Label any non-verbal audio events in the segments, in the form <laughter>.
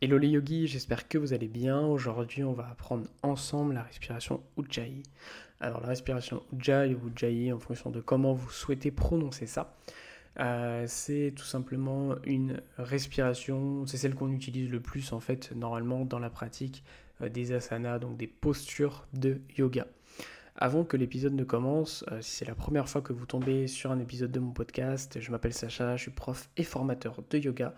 Hello les yogis, j'espère que vous allez bien. Aujourd'hui, on va apprendre ensemble la respiration Ujjayi. Alors, la respiration Ujjayi ou Ujjayi, en fonction de comment vous souhaitez prononcer ça, euh, c'est tout simplement une respiration, c'est celle qu'on utilise le plus en fait, normalement, dans la pratique euh, des asanas, donc des postures de yoga. Avant que l'épisode ne commence, euh, si c'est la première fois que vous tombez sur un épisode de mon podcast, je m'appelle Sacha, je suis prof et formateur de yoga.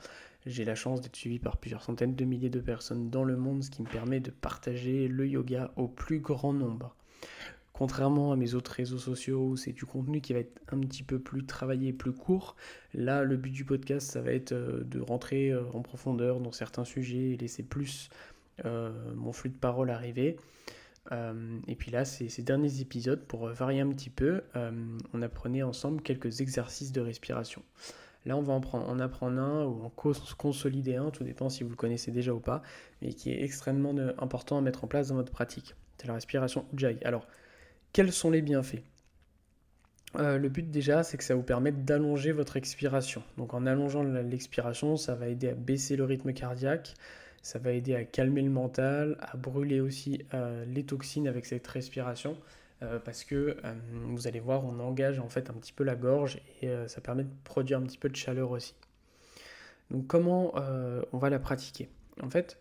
J'ai la chance d'être suivi par plusieurs centaines de milliers de personnes dans le monde, ce qui me permet de partager le yoga au plus grand nombre. Contrairement à mes autres réseaux sociaux où c'est du contenu qui va être un petit peu plus travaillé, plus court, là le but du podcast ça va être euh, de rentrer euh, en profondeur dans certains sujets et laisser plus euh, mon flux de parole arriver. et puis là, ces, ces, derniers épisodes, pour varier un petit peu, on apprenait ensemble quelques exercices de respiration. Là, on va en, prendre, en apprendre un ou en consolider un, tout dépend si vous le connaissez déjà ou pas, mais qui est extrêmement important à mettre en place dans votre pratique. C'est la respiration Ujjayi. Alors, quels sont les bienfaits? Euh, le but déjà, c'est que ça vous permette d'allonger votre expiration. Donc en allongeant l'expiration, ça va aider à baisser le rythme cardiaque, ça va aider à calmer le mental, à brûler aussi euh, les toxines avec cette respiration. Euh, parce que euh, vous allez voir, on engage en fait un petit peu la gorge et euh, ça permet de produire un petit peu de chaleur aussi. Donc comment on va la pratiquer? En fait,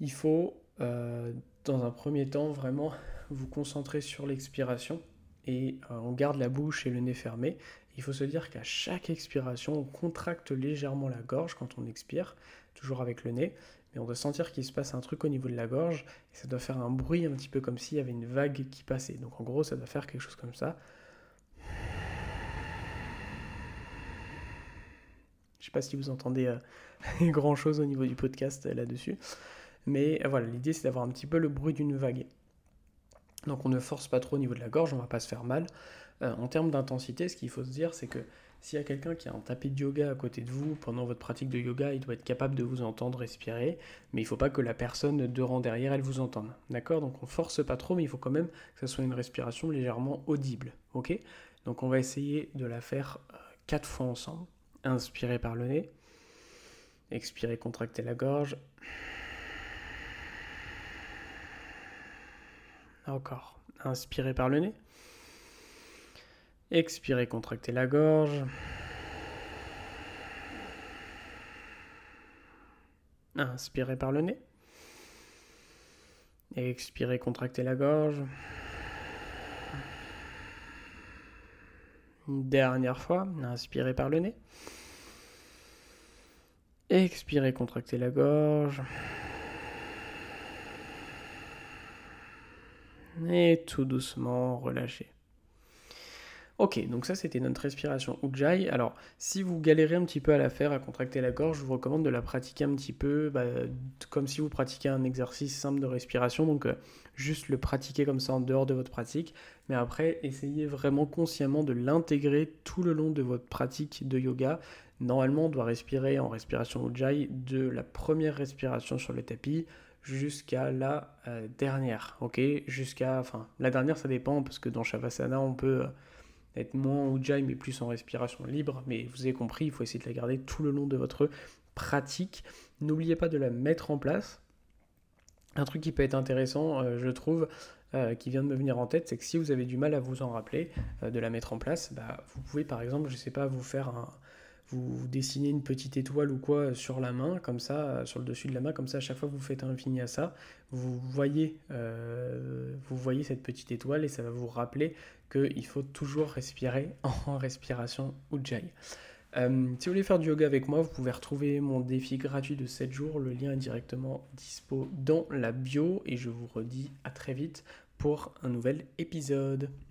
il faut dans un premier temps vraiment vous concentrer sur l'expiration et on garde la bouche et le nez fermés. Il faut se dire qu'à chaque expiration, on contracte légèrement la gorge quand on expire, toujours avec le nez, mais on doit sentir qu'il se passe un truc au niveau de la gorge, et ça doit faire un bruit un petit peu comme s'il y avait une vague qui passait. Donc en gros, ça doit faire quelque chose comme ça. Je sais pas si vous entendez euh, <laughs> grand chose au niveau du podcast euh, là-dessus, mais euh, voilà, l'idée c'est d'avoir un petit peu le bruit d'une vague. Donc on ne force pas trop au niveau de la gorge, on va pas se faire mal. en termes d'intensité, ce qu'il faut se dire, c'est que s'il y a quelqu'un qui a un tapis de yoga à côté de vous pendant votre pratique de yoga, il doit être capable de vous entendre respirer, mais il ne faut pas que la personne de rang derrière, elle vous entende. D'accord? Donc on force pas trop, mais il faut quand même que ce soit une respiration légèrement audible. Ok? Donc on va essayer de la faire euh, quatre fois ensemble. Inspirez par le nez. Expirez, contractez la gorge. Encore. Inspirez par le nez. Expirez, contractez la gorge. Inspirez par le nez. Expirez, contractez la gorge. dernière fois, inspirez par le nez. Expirez, contractez la gorge. Et tout doucement, relâchez. Ok, donc ça c'était notre respiration Ujjayi. Alors, si vous galérez un petit peu à la faire, à contracter la gorge, je vous recommande de la pratiquer un petit peu bah, comme si vous pratiquiez un exercice simple de respiration. Donc, euh, juste le pratiquer comme ça en dehors de votre pratique. Mais après, essayez vraiment consciemment de l'intégrer tout le long de votre pratique de yoga. Normalement, on doit respirer en respiration Ujjayi de la première respiration sur le tapis jusqu'à la euh, dernière. Ok, jusqu'à, enfin, la dernière ça dépend parce que dans Shavasana on peut euh, être moins en ujjayi mais plus en respiration libre. Mais vous avez compris, il faut essayer de la garder tout le long de votre pratique. N'oubliez pas de la mettre en place. Un truc qui peut être intéressant, euh, je trouve, euh, qui vient de me venir en tête, c'est que si vous avez du mal à vous en rappeler, euh, de la mettre en place, bah, vous pouvez par exemple, je sais pas, vous faire un, vous dessinez une petite étoile ou quoi sur la main, comme ça, sur le dessus de la main, comme ça, à chaque fois que vous faites un ça, vous voyez, euh, vous voyez cette petite étoile et ça va vous rappeler qu'il faut toujours respirer <laughs> en respiration Ujjayi. Euh, si vous voulez faire du yoga avec moi, vous pouvez retrouver mon défi gratuit de 7 jours. Le lien est directement dispo dans la bio et je vous redis à très vite pour un nouvel épisode.